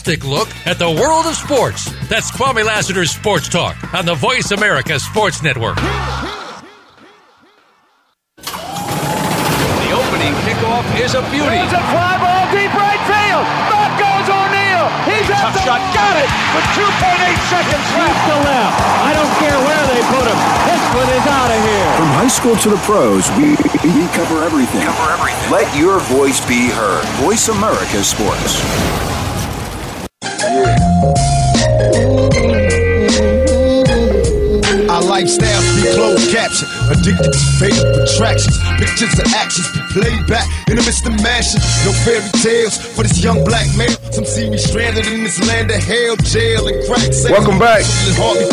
look at the world of sports. That's Kwamie Lassiter's Sports Talk on the Voice America Sports Network. The opening kickoff is a beauty. It's a fly ball deep right field. Back goes O'Neal. He's at the shot. Got it with 2.8 seconds left. to left. I don't care where they put him. This one is out of here. From high school to the pros, we, we cover everything. Cover everything. Let your voice be heard. Voice America Sports. Lifestyles be closed caption, addicted to fatal attractions. Pictures and actions be played back in the midst of mansions. No fairy tales for this young black male. Some see me stranded in this land of hell, jail, and crack. Welcome back.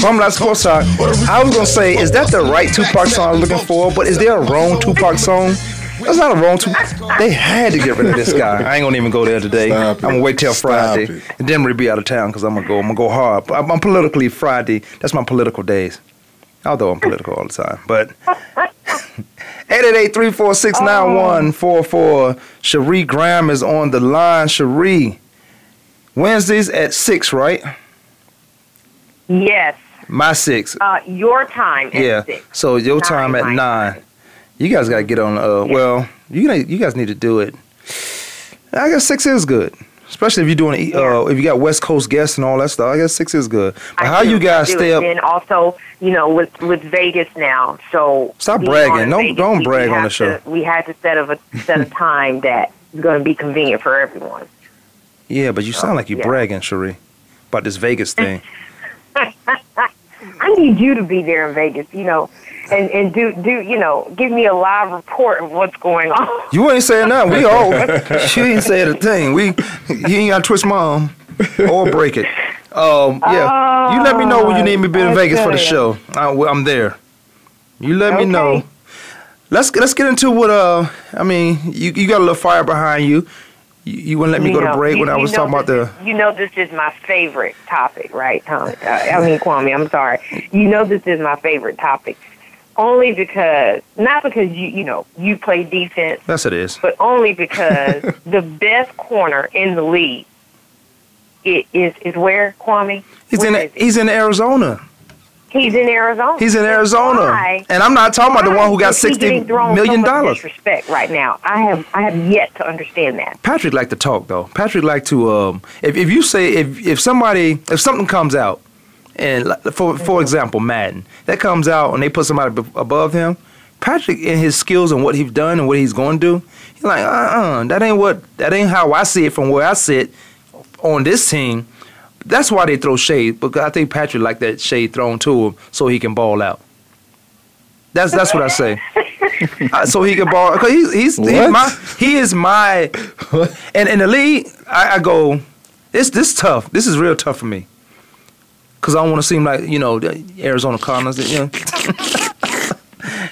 From Sports Talk. I was gonna say, is that the right Tupac song I'm looking for? But is there a wrong Tupac song? That's not a wrong Tupac. They had to get rid of this guy. I ain't gonna even go there today. I'm gonna wait till Friday. And then we'll be out of town because I'm gonna go. I'm gonna go hard. I'm, I'm politically Friday. That's my political days. Although I'm political all the time, but 888-346-9144. Cherie Graham is on the line. Cherie, Wednesdays at six, right? Yes. My six. Uh, your time at yeah. six. So your time at my nine. You guys gotta get on. Uh, well, you you guys need to do it. I guess six is good, especially if you're doing. Uh, if you got West Coast guests and all that stuff. I guess six is good. But how do, you guys stay up? And also, you know, with with Vegas now, so Stop bragging. Don't- Vegas, don't brag on the show. to- we had to set of a set a time that is going to be convenient for everyone. Yeah, but you sound like you're yeah. bragging, Cherie, about this Vegas thing. I need you to be there in Vegas, you know, and and do do you know, give me a live report of what's going on. You ain't saying nothing. We all. she ain't saying a thing. We. He ain't got to twist my arm or break it. Um. Yeah. you let me know when you need me to be in Oh, Vegas for the show. I, I'm there. You let me know. Let's let's get into what. Uh. I mean, you you got a little fire behind you. You, you wouldn't let me You go to break you- when I was talking about the. is- You know, this is my favorite topic, right, Tom? Uh, I mean, Kwamie, I'm sorry. You know, this is my favorite topic, only because not because you you know you play defense, Yes, it is. but only because the best corner in the league is is where Kwamie. He's Where in. He's in Arizona. He's in Arizona. He's in Arizona, why- and I'm not talking about the one who got sixty million so dollars. Disrespect right now. I have I have yet to understand that. Patrick like to talk though. Patrick like to um if, if you say if if somebody if something comes out and for for example Madden that comes out and they put somebody above him, Patrick in his skills and what he's done and what he's going to do, he's like uh uh that ain't what that ain't how I see it from where I sit on this team. That's why they throw shade because I think Patrick like that shade thrown to him so he can ball out. That's that's what I say. Uh, so he can ball because he's he's, he's my he is my and in the league I, I go this this tough this is real tough for me because I don't want to seem like you know the Arizona Cardinals you know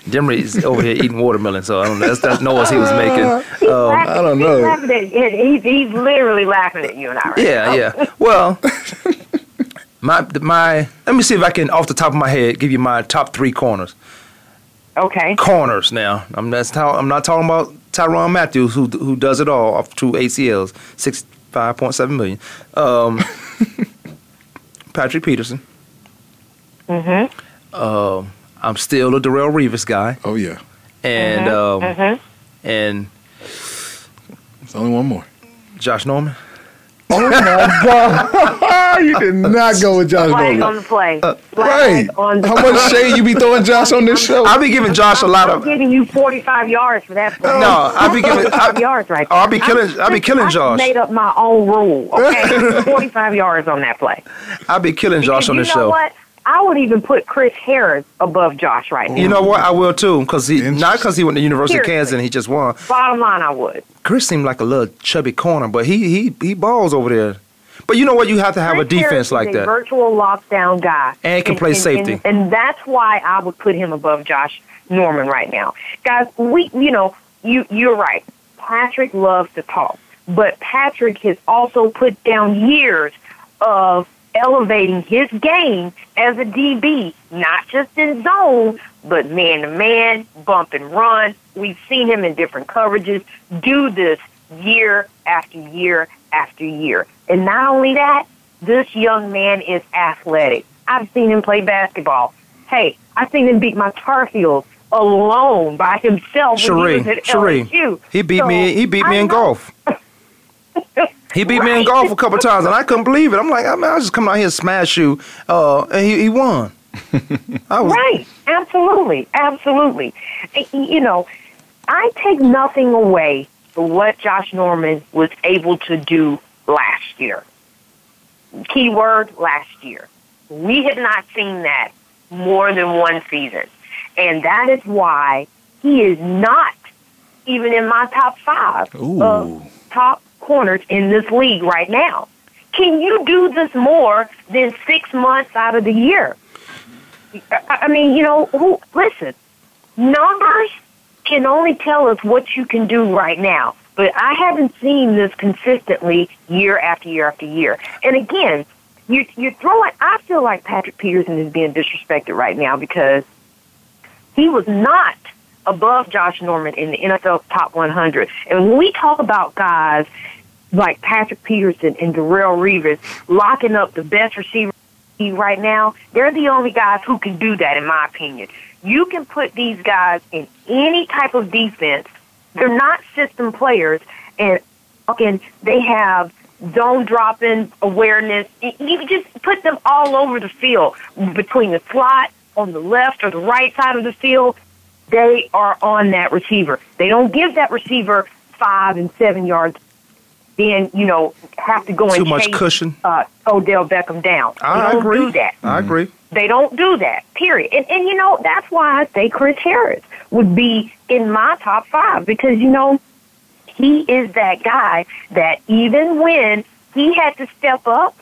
Demery's over here eating watermelon so I don't know that's that noise he was making um, I don't know. laughing at he's, he's literally laughing at you and I. Right yeah now. yeah well my my let me see if I can off the top of my head give you my top three corners Okay. corners now. I'm that's how I'm not talking about Tyrann Mathieu who who does it all off two ACLs, six five point seven million. Um, Patrick Peterson. Mm-hmm. Um, I'm still a Darrelle Revis guy, Oh yeah. and um, Mm-hmm. and There's only one more. Josh Norman. Oh my God! you did not go with Josh Flag on the play. Uh, right. On the How much shade you be throwing Josh on this show? I'll be giving Josh a lot I'm of. giving you 45 yards for that. play. No, I'll be giving. 45 I, yards right oh, I'll be killing. I'll be killing josh I Josh. made up my own rule. Okay, 45 yards on that play. I'll be killing Josh Because on you this know show. what? I would even put Chris Harris above Josh right now. You know what? I will too, because he not because he went to University of Kansas and he just won. Bottom line, I would. Chris seemed like a little chubby corner, but he he he balls over there. But you know what? You have to have a Chris Harris defense like a that. virtual lockdown guy, And can play safety. And, and that's why I would put him above Josh Norman right now, guys. We, you know, you you're right. Patrick loves to talk, but Patrick has also put down years of elevating his game as a DB, not just in zone, but man to man, bump and run. We've seen him in different coverages do this year after year after year. And not only that, this young man is athletic. I've seen him play basketball. Hey, I've seen him beat my tar heels alone by himself when he was Sheree, at Sheree, LSU. he beat So, me. He beat me I in know- golf. He beat me in golf a couple times, and I couldn't believe it. I'm like, I mean, I just come out here and smash you, uh, and he, he won. I was, Right. Absolutely. Absolutely. You know, I take nothing away from what Josh Norman was able to do last year. Keyword last year. We have not seen that more than one season. And that is why he is not even in my top five of top corners in this league right now. Can you do this more than six months out of the year? I I mean, you know, who, listen, numbers can only tell us what you can do right now. But I haven't seen this consistently year after year after year. And again, you, you're throwing, I feel like Patrick Peterson is being disrespected right now because he was not above Josh Norman in the NFL top 100. And when we talk about guys like Patrick Peterson and Darrelle Revis locking up the best receiver right now, they're the only guys who can do that, in my opinion. You can put these guys in any type of defense. They're not system players, and again, they have zone dropping awareness. You just put them all over the field between the slot on the left or the right side of the field. They are on that receiver. They don't give that receiver five and seven yards. Then you know have to go Too and much chase, cushion. Uh, Odell Beckham down. I they don't agree. do that. I agree. They don't do that, period. And, and you know, that's why I say Chris Harris would be in my top five because, you know, he is that guy that even when he had to step up,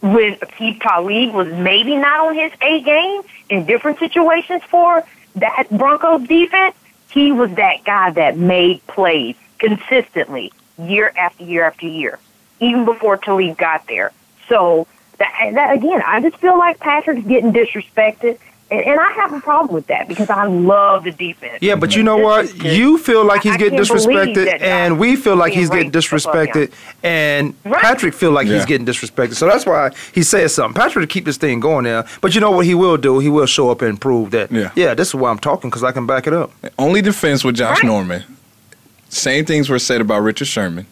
when Aqib Talib was maybe not on his A game in different situations for that Broncos defense, he was that guy that made plays consistently year after year after year, even before Talib got there. So that, that again, I just feel like Patrick's getting disrespected, and, and I have a problem with that because I love the defense. Yeah, but you know what? just- You feel like he's I getting can't disrespected, and we feel like he's getting ranked above him. disrespected, and Patrick feel like Yeah. he's getting disrespected. So that's why he says something. Patrick to keep this thing going there. But you know what he will do? He will show up and prove that. Yeah, this is why I'm talking because I can back it up. Only defense with Josh Norman. Same things were said about Richard Sherman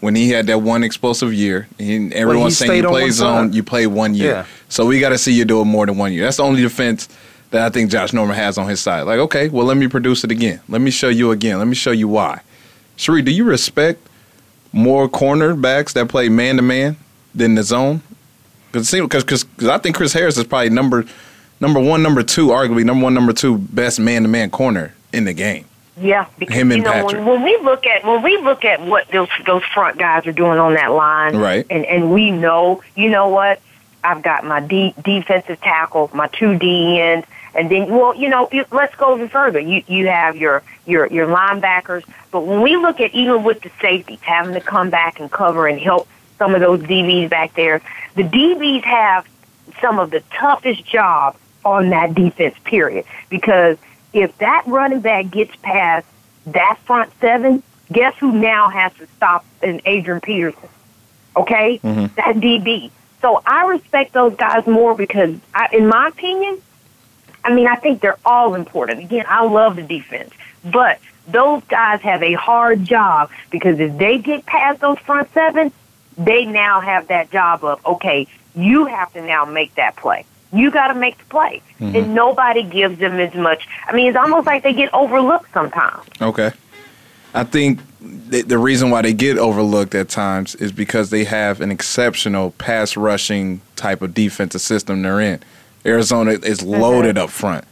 when he had that one explosive year. He, everyone's saying you play one zone, you play one year. Yeah. So we got to see you do it more than one year. That's the only defense that I think Josh Norman has on his side. Like, okay, well, let me produce it again. Let me show you again. Let me show you why. Sheree, do you respect more cornerbacks that play man to man than the zone? Because because I think Chris Harris is probably number number one, number two, arguably number one, number two best man to man corner in the game. Yeah, because Him and you know Patrick. when, when we look at when we look at what those those front guys are doing on that line, Right. And and we know, you know what? I've got my de- defensive tackle, my two D ends, and then well, you know, you, let's go even further. You you have your your your linebackers, but when we look at even with the safeties having to come back and cover and help some of those DBs back there, the DBs have some of the toughest job on that defense, period. Because if that running back gets past that front seven, guess who now has to stop an Adrian Peterson? Okay? Mhm. That DB. So I respect those guys more because, I, in my opinion, I mean, I think they're all important. Again, I love the defense. But those guys have a hard job because if they get past those front seven, they now have that job of, okay, you have to now make that play. You got to make the play. Mhm. And nobody gives them as much. I mean, it's almost like they get overlooked sometimes. Okay. I think th- the reason why they get overlooked at times is because they have an exceptional pass rushing type of defensive system they're in. Arizona is loaded up front.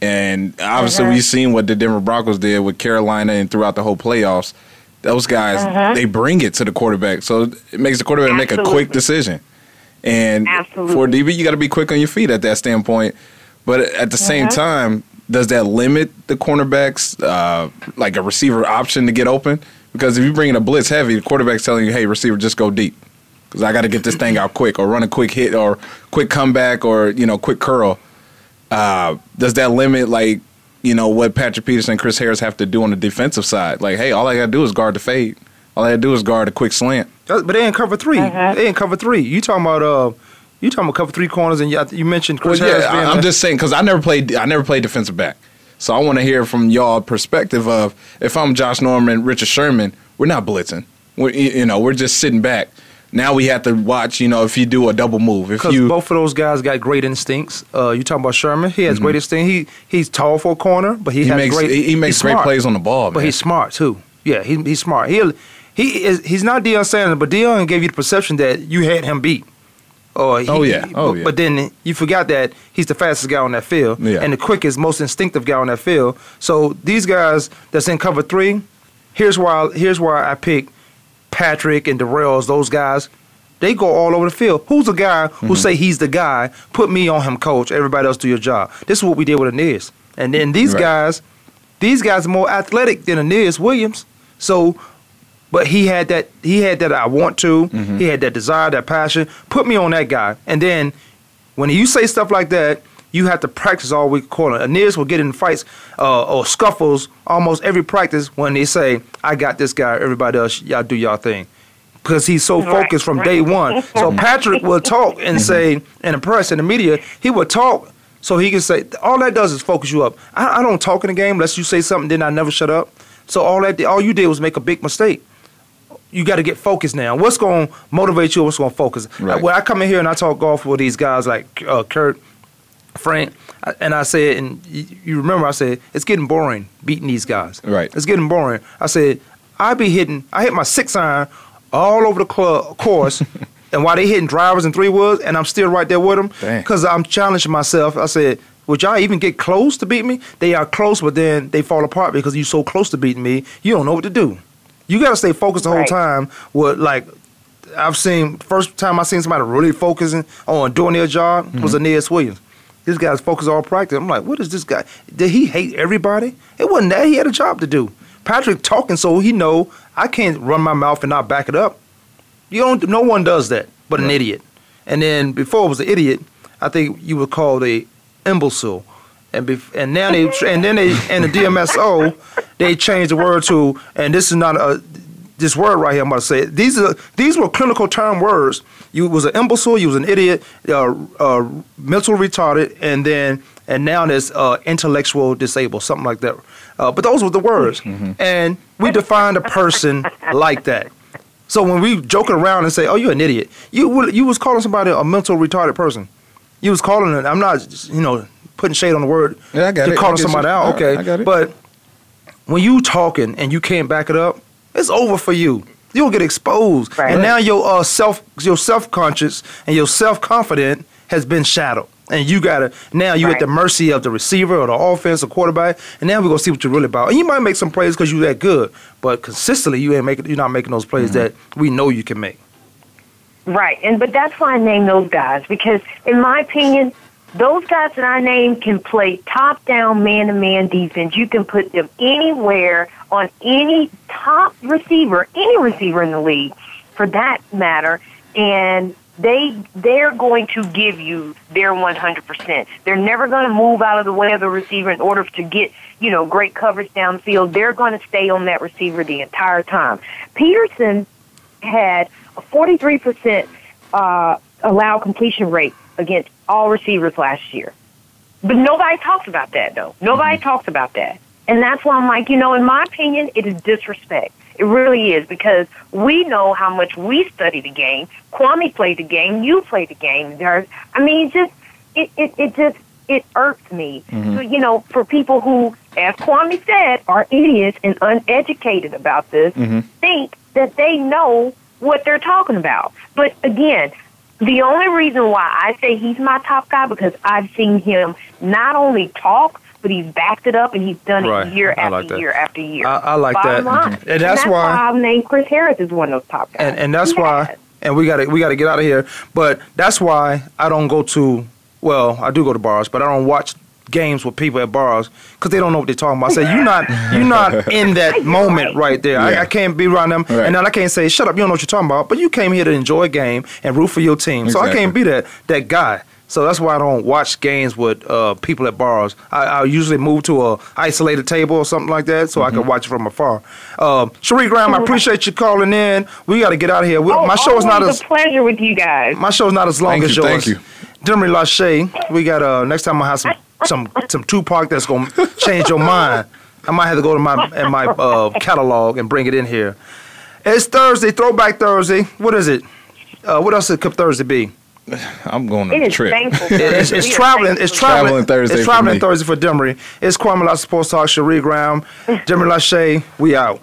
And obviously, Mhm. we've seen what the Denver Broncos did with Carolina and throughout the whole playoffs. Those guys, Mhm. they bring it to the quarterback. So it makes the quarterback make a quick decision. And for DB, you got to be quick on your feet at that standpoint. But at the same Mhm. time, does that limit the cornerbacks, uh, like a receiver option to get open? Because if you bring in a blitz heavy, the quarterback's telling you, hey, receiver, just go deep. Because I got to get this thing out quick or run a quick hit or quick comeback or, you know, quick curl. Uh, does that limit, like, you know, what Patrick Peterson and Chris Harris have to do on the defensive side? Like, hey, all I got to do is guard the fade. All I got to do is guard a quick slant. That- But they ain't cover 3 They ain't cover three. You talking about uh, you talking about cover three corners, and you, you mentioned Chris Well, Harris yeah, being I, am just saying because I never played. I never played defensive back, so I want to hear from y'all perspective of if I'm Josh Norman, Richard Sherman, we're not blitzing. We're you you know we're just sitting back. Now we have to watch. You know if you do a double move, if you both of those guys got great instincts. Uh, you talking about Sherman? He has Mhm. great instinct. He he's tall for a corner, but he, He has makes- great. he- he makes great smart. plays on the ball, But man. he's smart too. Yeah, he, he's smart. He he is he's not Deion Sanders, but Deion gave you the perception that you had him beat. Or he, Oh, yeah. Oh, but, yeah. but then you forgot that he's the fastest guy on that field Yeah. and the quickest, most instinctive guy on that field. So these guys that's in cover three, here's why here's why I pick Patrick and Darrell's those guys. They go all over the field. Who's the guy who Mm-hmm. say he's the guy? Put me on him, coach. Everybody else do your job. This is what we did with Aeneas. And then these Right. guys, these guys are more athletic than Aeneas Williams. So, but he had that. He had that. I want to. Mm-hmm. He had that desire, that passion. Put me on that guy. And then when you say stuff like that, you have to practice all week. Corner. Aeneas will get in fights uh, or scuffles almost every practice when they say, "I got this guy." Everybody else, y'all do y'all thing. Because he's so Right, focused from day one. So Patrick will talk and say, in the press, in the media, he will talk so he can say, all that does is focus you up. I, I don't talk in the game unless you say something, then I never shut up. So all that, all you did was make a big mistake. You got to get focused now. What's going to motivate you? What's going to focus? Right. When I come in here and I talk golf with these guys like uh, Kurt, Frank, and I said, and you you remember I said, it's getting boring beating these guys. Right. It's getting boring. I said, I be hitting, I hit my six iron all over the club course, and while they hitting drivers and three woods, and I'm still right there with them, because I'm challenging myself. I said, would y'all even get close to beat me? They are close, but then they fall apart because you're so close to beating me, you don't know what to do. You got to stay focused the whole Right. time. What like I've seen first time I seen somebody really focusing on doing their job Mm-hmm. was Aeneas Williams. This guy's focused all practice. I'm like, what is this guy? Did he hate everybody? It wasn't that. He had a job to do. Patrick talking so he know I can't run my mouth and not back it up. You don't. No one does that, but an idiot. And then before it was an idiot, I think you were called a imbecile. And bef- and now they and then they and the DMSO they changed the word to and this is not a this word right here I'm about to say these are these were clinical term words. You was an imbecile, you was an idiot, uh, uh, mental retarded, and then and now there's uh, intellectual disabled, something like that. Uh, but those were the words, and we defined a person like that. So when we joking around and say, "Oh, you're an idiot," you you was calling somebody a mental retarded person. You was calling it. I'm not, you know, putting shade on the word. Yeah, I got You're it. Calling somebody out. Okay, I got it. but when you talking and you can't back it up, it's over for you. You'll get exposed, Right. and now your uh, self, your self conscious and your self confident has been shadowed, and you gotta now you at Right. the mercy of the receiver or the offense or quarterback, and now we're gonna see what you're really about. And you might make some plays because you're that good, but consistently you ain't making, you're not making those plays that we know you can make. Right, and but that's why I name those guys because, in my opinion, those guys that I name can play top down man to man defense. You can put them anywhere on any top receiver, any receiver in the league, for that matter, and they they're going to give you their 100%. They're never going to move out of the way of the receiver in order to get, you know, great coverage downfield. They're going to stay on that receiver the entire time. Peterson had a 43% uh, allow completion rate against all receivers last year. But nobody talks about that, though. Nobody mhm. talks about that. And that's why I'm like, you know, in my opinion, it is disrespect. It really is because we know how much we study the game. Kwamie played the game. You played the game. There's, I mean, just it, it, it just it irks me. Mm-hmm. So, you know, for people who, as Kwamie said, are idiots and uneducated about this, mm-hmm. think that they know what they're talking about. But again, The only reason why I say he's my top guy because I've seen him not only talk, but he's backed it up and he's done Right. it year I after like year after year. I- I like Bottom that. line. Mhm. And that's why- I've named Chris Harris as one of those top guys. and and that's why and we got to we got to get out of here but that's why i don't go to well i do go to bars but i don't watch games with people at bars because they don't know what they're talking about i say you're not you're not in that moment right there I, Yeah. I can't be around them and then i can't say shut up you don't know what you're talking about but you came here to enjoy a game and root for your team so i can't be that that guy so that's why I don't watch games with uh, people at bars. I, I usually move to a isolated table or something like that, so I Mm-hmm. can watch it from afar. Um, Cherie Graham, I appreciate you calling in. We got to get out of here. We, Oh, my show is not always as a pleasure with you guys. my show is not as long Thank as you, yours. thank you. Demery Lachey, we got uh next time I have some some some Tupac that's gonna change your mind. I might have to go to my in my uh, catalog and bring it in here. It's Thursday, Throwback Thursday. What is it? Uh, what else could Thursday be? I'm going on It a trip. thankful. It's, it's traveling. It's traveling. Traveling Thursday It's for traveling me. Thursday for Demery. It's Kwamie Lassiter Sports Talk. Cherie Graham, Demery Lachey. We out.